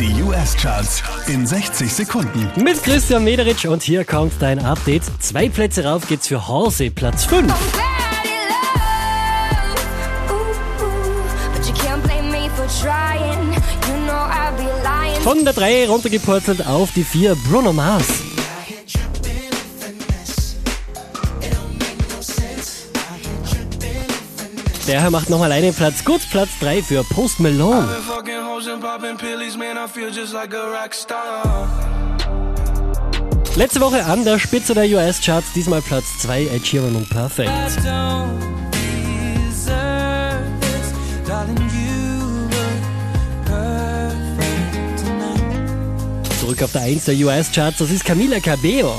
Die US-Charts in 60 Sekunden. Mit Christian Mederitsch und hier kommt dein Update. Zwei Plätze rauf geht's für Halsey, Platz 5. Von der 3 runtergepurzelt auf die 4 Bruno Mars. Der Herr macht nochmal einen Platz gut, Platz 3 für Post Malone. Letzte Woche an der Spitze der US-Charts, diesmal Platz 2, Ed Sheeran und Perfect. Zurück auf der 1 der US-Charts, das ist Camila Cabello.